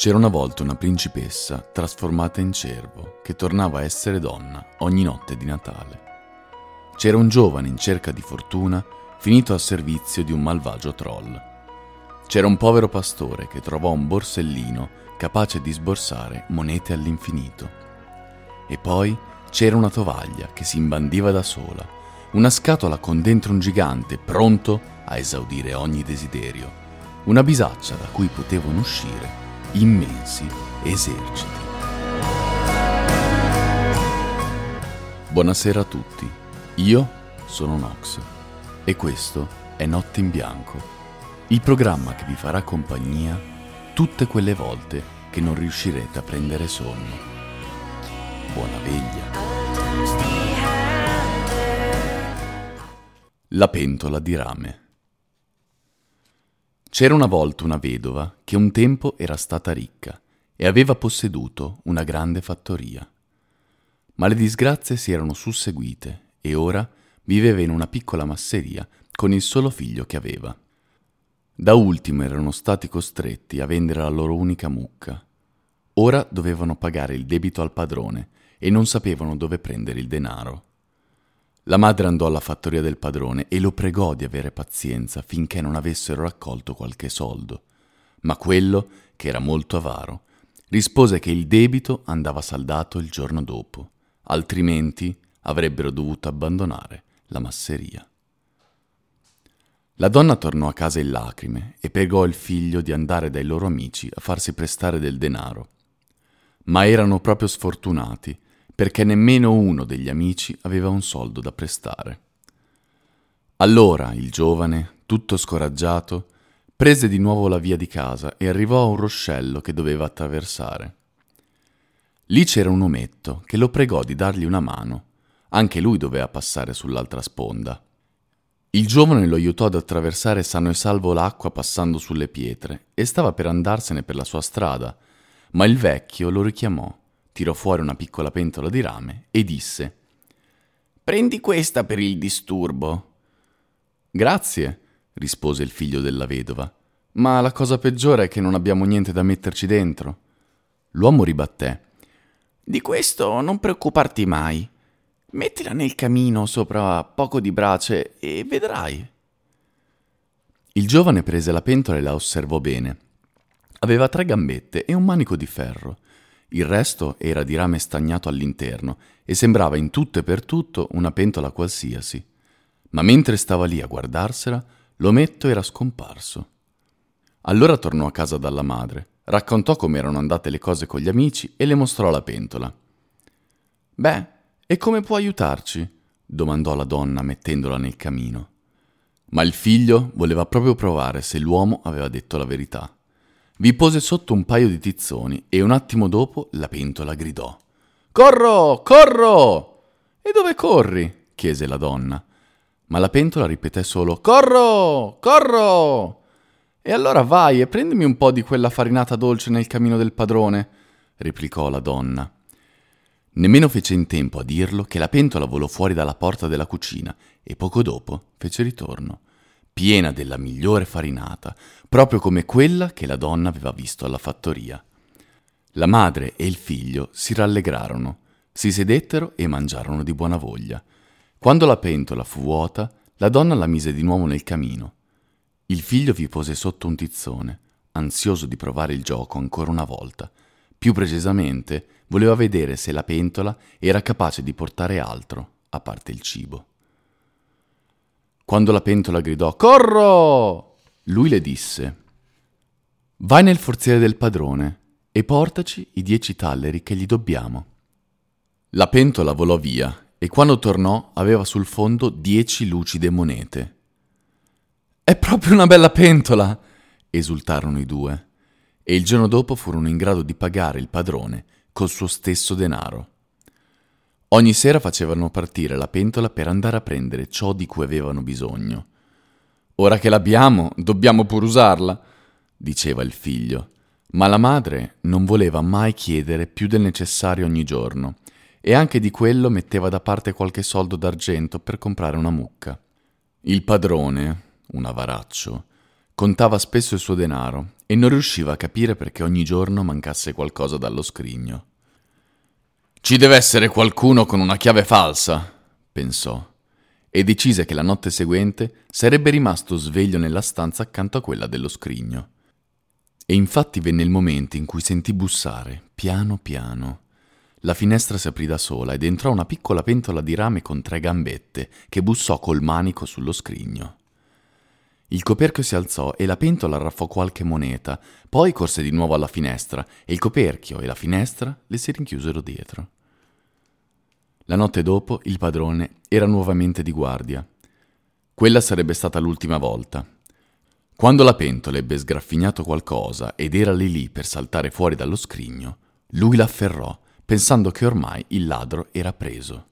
C'era una volta una principessa trasformata in cervo che tornava a essere donna ogni notte di Natale. C'era un giovane in cerca di fortuna finito al servizio di un malvagio troll. C'era un povero pastore che trovò un borsellino capace di sborsare monete all'infinito. E poi c'era una tovaglia che si imbandiva da sola, una scatola con dentro un gigante pronto a esaudire ogni desiderio, una bisaccia da cui potevano uscire immensi eserciti. Buonasera a tutti, io sono Nox e questo è Notte in Bianco, il programma che vi farà compagnia tutte quelle volte che non riuscirete a prendere sonno. Buona veglia. La pentola di rame. C'era una volta una vedova che un tempo era stata ricca e aveva posseduto una grande fattoria. Ma le disgrazie si erano susseguite e ora viveva in una piccola masseria con il solo figlio che aveva. Da ultimo erano stati costretti a vendere la loro unica mucca. Ora dovevano pagare il debito al padrone e non sapevano dove prendere il denaro. La madre andò alla fattoria del padrone e lo pregò di avere pazienza finché non avessero raccolto qualche soldo. Ma quello, che era molto avaro, rispose che il debito andava saldato il giorno dopo, altrimenti avrebbero dovuto abbandonare la masseria. La donna tornò a casa in lacrime e pregò il figlio di andare dai loro amici a farsi prestare del denaro. Ma erano proprio sfortunati perché nemmeno uno degli amici aveva un soldo da prestare. Allora il giovane, tutto scoraggiato, prese di nuovo la via di casa e arrivò a un ruscello che doveva attraversare. Lì c'era un ometto che lo pregò di dargli una mano. Anche lui doveva passare sull'altra sponda. Il giovane lo aiutò ad attraversare sano e salvo l'acqua passando sulle pietre e stava per andarsene per la sua strada, ma il vecchio lo richiamò tirò fuori una piccola pentola di rame e disse Prendi questa per il disturbo. Grazie, rispose il figlio della vedova, ma la cosa peggiore è che non abbiamo niente da metterci dentro. L'uomo ribatté Di questo non preoccuparti mai. Mettila nel camino sopra poco di brace e vedrai. Il giovane prese la pentola e la osservò bene. Aveva tre gambette e un manico di ferro il resto era di rame stagnato all'interno e sembrava in tutto e per tutto una pentola qualsiasi. Ma mentre stava lì a guardarsela, l'ometto era scomparso. Allora tornò a casa dalla madre, raccontò come erano andate le cose con gli amici e le mostrò la pentola. Beh, e come può aiutarci? domandò la donna mettendola nel camino. Ma il figlio voleva proprio provare se l'uomo aveva detto la verità. Vi pose sotto un paio di tizzoni e un attimo dopo la pentola gridò. Corro, corro! E dove corri? chiese la donna. Ma la pentola ripeté solo Corro, corro! E allora vai e prendimi un po' di quella farinata dolce nel camino del padrone, replicò la donna. Nemmeno fece in tempo a dirlo che la pentola volò fuori dalla porta della cucina e poco dopo fece ritorno piena della migliore farinata, proprio come quella che la donna aveva visto alla fattoria. La madre e il figlio si rallegrarono, si sedettero e mangiarono di buona voglia. Quando la pentola fu vuota, la donna la mise di nuovo nel camino. Il figlio vi pose sotto un tizzone, ansioso di provare il gioco ancora una volta. Più precisamente, voleva vedere se la pentola era capace di portare altro, a parte il cibo. Quando la pentola gridò Corro! Lui le disse Vai nel forziere del padrone e portaci i dieci talleri che gli dobbiamo. La pentola volò via e quando tornò aveva sul fondo dieci lucide monete. È proprio una bella pentola! esultarono i due, e il giorno dopo furono in grado di pagare il padrone col suo stesso denaro. Ogni sera facevano partire la pentola per andare a prendere ciò di cui avevano bisogno. Ora che l'abbiamo, dobbiamo pur usarla, diceva il figlio. Ma la madre non voleva mai chiedere più del necessario ogni giorno, e anche di quello metteva da parte qualche soldo d'argento per comprare una mucca. Il padrone, un avaraccio, contava spesso il suo denaro e non riusciva a capire perché ogni giorno mancasse qualcosa dallo scrigno. Ci deve essere qualcuno con una chiave falsa, pensò, e decise che la notte seguente sarebbe rimasto sveglio nella stanza accanto a quella dello scrigno. E infatti venne il momento in cui sentì bussare, piano piano. La finestra si aprì da sola ed entrò una piccola pentola di rame con tre gambette che bussò col manico sullo scrigno. Il coperchio si alzò e la pentola arraffò qualche moneta, poi corse di nuovo alla finestra e il coperchio e la finestra le si rinchiusero dietro. La notte dopo il padrone era nuovamente di guardia. Quella sarebbe stata l'ultima volta. Quando la pentola ebbe sgraffignato qualcosa ed era lì lì per saltare fuori dallo scrigno, lui l'afferrò, pensando che ormai il ladro era preso.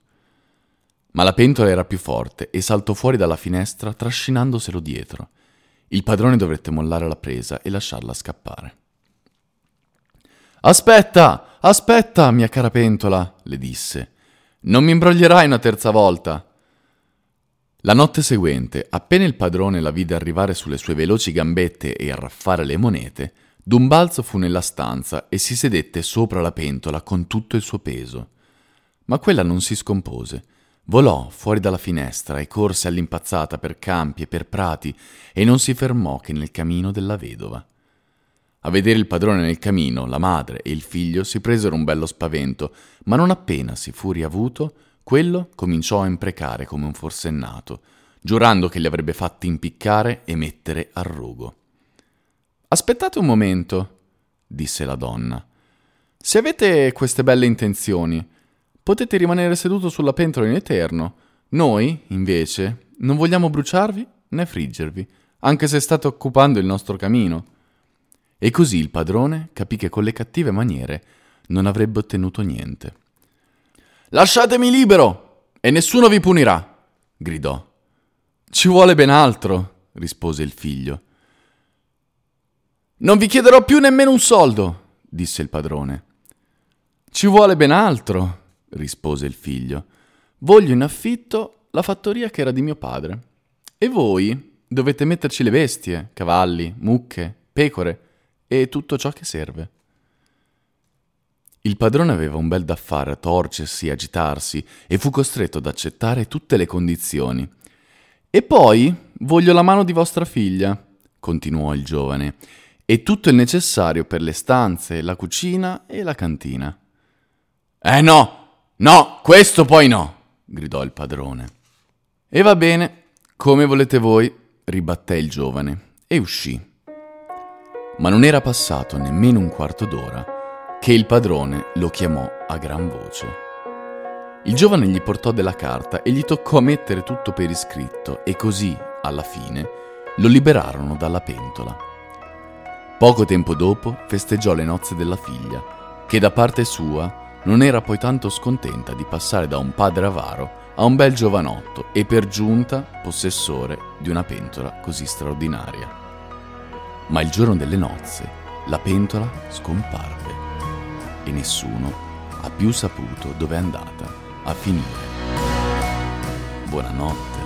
Ma la pentola era più forte e saltò fuori dalla finestra trascinandoselo dietro. Il padrone dovette mollare la presa e lasciarla scappare. Aspetta, aspetta, mia cara pentola, le disse. Non mi imbroglierai una terza volta. La notte seguente, appena il padrone la vide arrivare sulle sue veloci gambette e arraffare le monete, d'un balzo fu nella stanza e si sedette sopra la pentola con tutto il suo peso. Ma quella non si scompose Volò fuori dalla finestra e corse all'impazzata per campi e per prati e non si fermò che nel camino della vedova. A vedere il padrone nel camino, la madre e il figlio si presero un bello spavento, ma non appena si fu riavuto, quello cominciò a imprecare come un forsennato, giurando che li avrebbe fatti impiccare e mettere a rogo. Aspettate un momento, disse la donna. Se avete queste belle intenzioni, potete rimanere seduto sulla pentola in eterno. Noi, invece, non vogliamo bruciarvi né friggervi, anche se state occupando il nostro camino. E così il padrone capì che con le cattive maniere non avrebbe ottenuto niente. Lasciatemi libero e nessuno vi punirà, gridò. Ci vuole ben altro, rispose il figlio. Non vi chiederò più nemmeno un soldo, disse il padrone. Ci vuole ben altro, rispose il figlio. Voglio in affitto la fattoria che era di mio padre. E voi dovete metterci le bestie, cavalli, mucche, pecore e tutto ciò che serve. Il padrone aveva un bel da fare a torcersi, agitarsi e fu costretto ad accettare tutte le condizioni. E poi voglio la mano di vostra figlia, continuò il giovane, e tutto il necessario per le stanze, la cucina e la cantina. Eh no, No, questo poi no, gridò il padrone. E va bene, come volete voi, ribatté il giovane e uscì. Ma non era passato nemmeno un quarto d'ora che il padrone lo chiamò a gran voce. Il giovane gli portò della carta e gli toccò mettere tutto per iscritto e così, alla fine, lo liberarono dalla pentola. Poco tempo dopo festeggiò le nozze della figlia, che da parte sua non era poi tanto scontenta di passare da un padre avaro a un bel giovanotto e per giunta possessore di una pentola così straordinaria. Ma il giorno delle nozze la pentola scomparve e nessuno ha più saputo dove è andata a finire. Buonanotte.